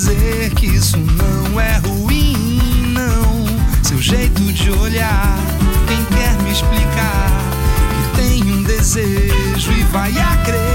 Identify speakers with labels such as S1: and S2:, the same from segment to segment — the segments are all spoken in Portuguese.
S1: dizer que isso não é ruim, não. Seu jeito de olhar, quem quer me explicar que tem um desejo e vai acreditar.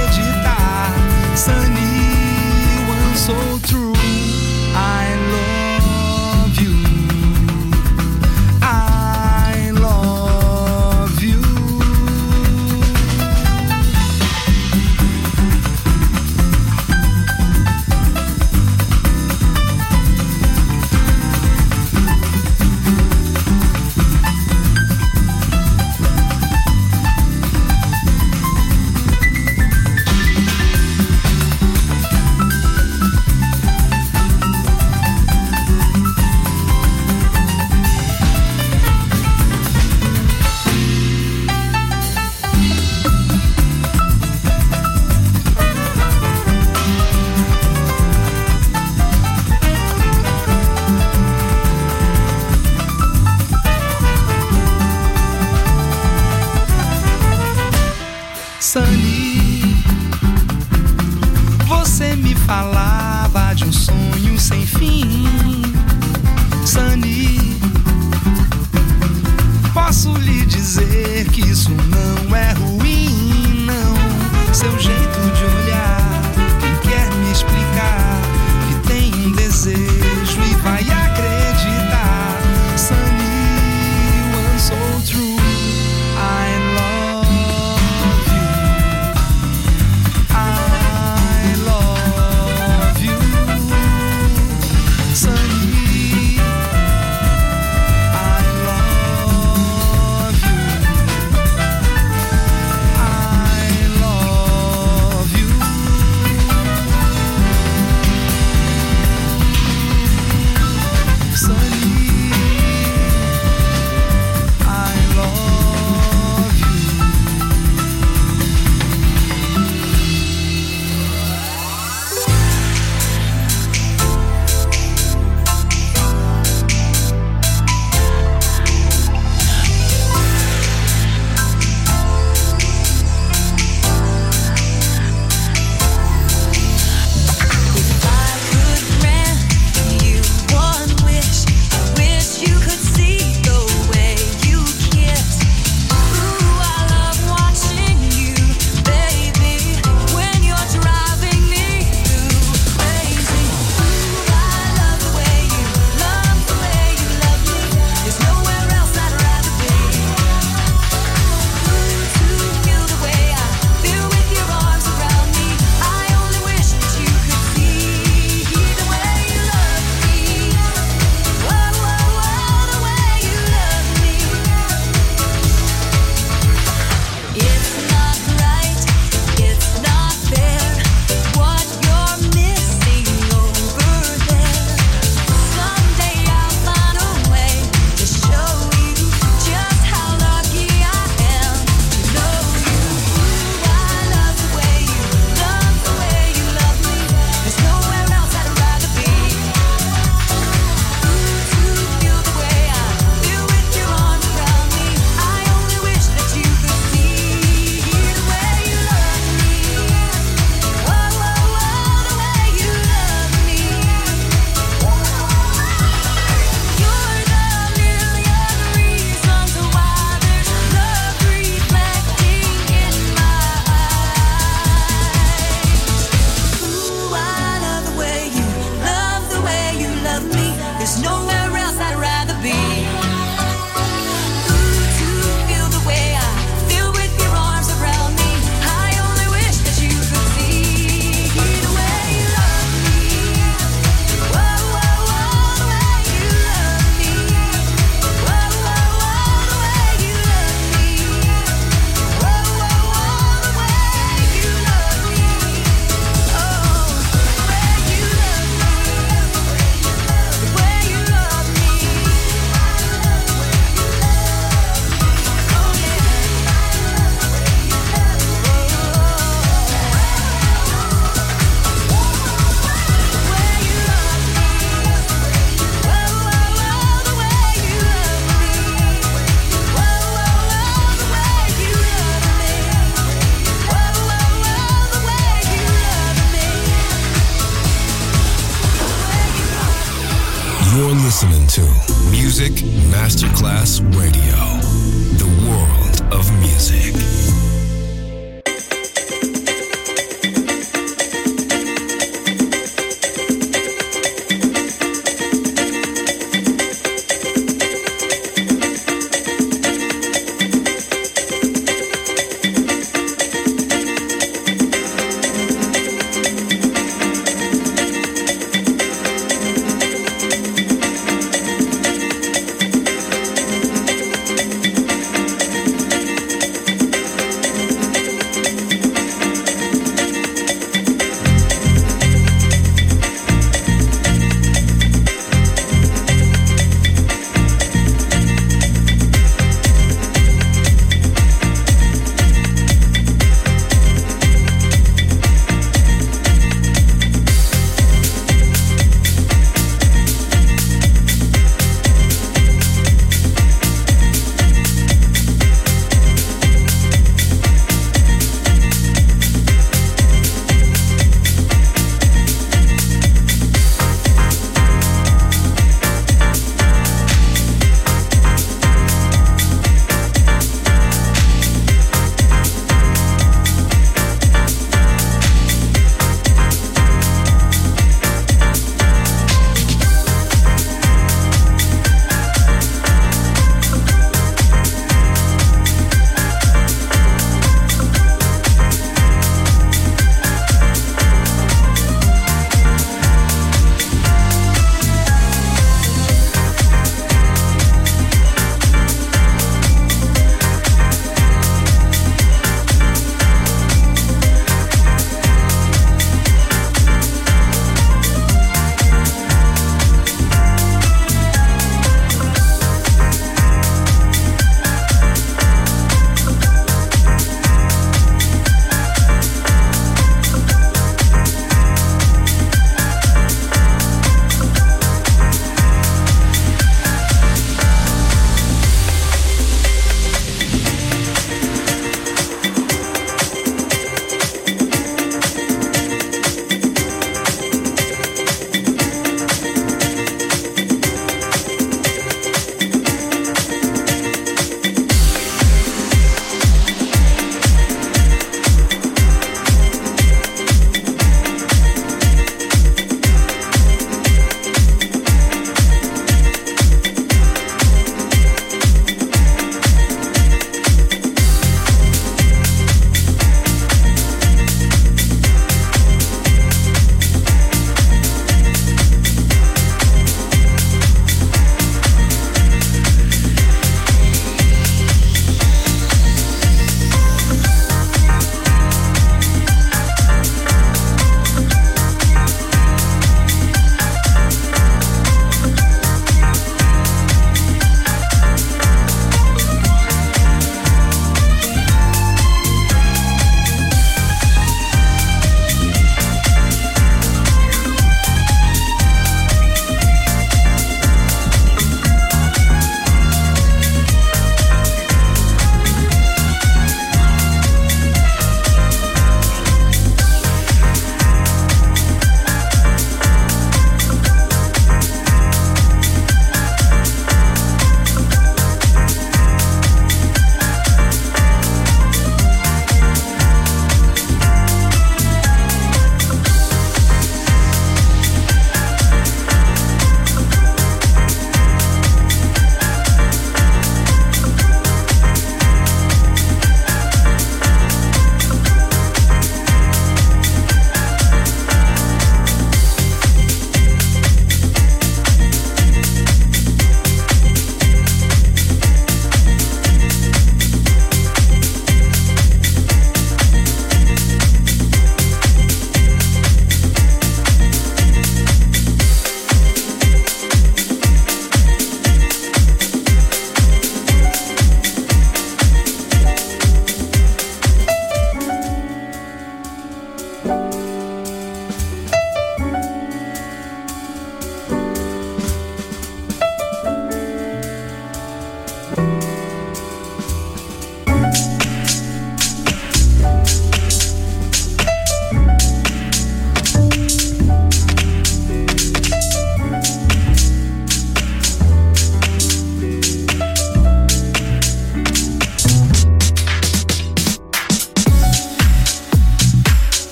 S2: there's no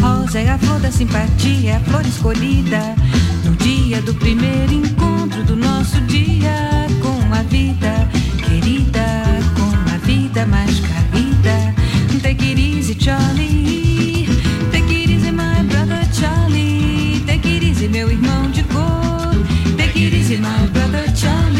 S3: rosa é a flor da simpatia, é a flor escolhida. No dia do primeiro encontro do nosso dia com a vida, querida, com a vida mais querida. Take it easy, Charlie. Take it easy, my brother Charlie. Take it easy, meu irmão de cor. Take it easy, my brother Charlie.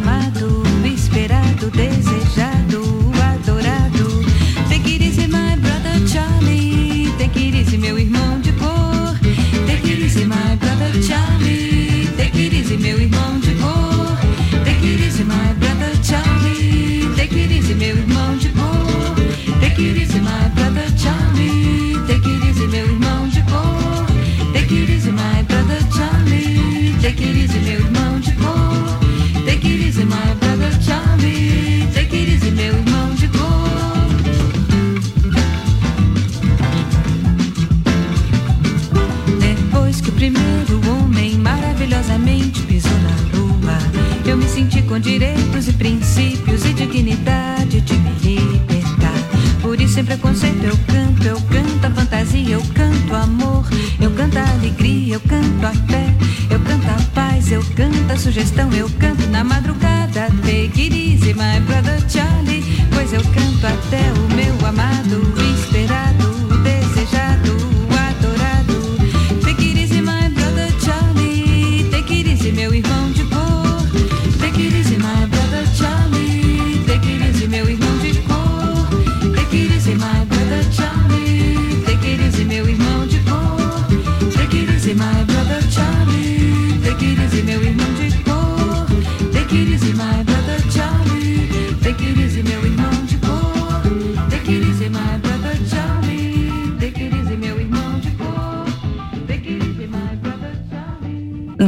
S3: Charlie, take it meu irmão de cor. Take it easy, my brother Charlie, take it easy, meu irmão de cor. Take it easy, my brother Charlie, take it easy, meu irmão de cor. Depois que o primeiro homem maravilhosamente pisou na lua, eu me senti com direitos e princípios e dignidade sem preconceito, eu canto, eu canto a fantasia, eu canto amor, eu canto a alegria, eu canto a fé, eu canto a paz, eu canto a sugestão, eu canto na madrugada. Take it easy, my brother Charlie, pois eu canto até o meu amado, esperado, desejado,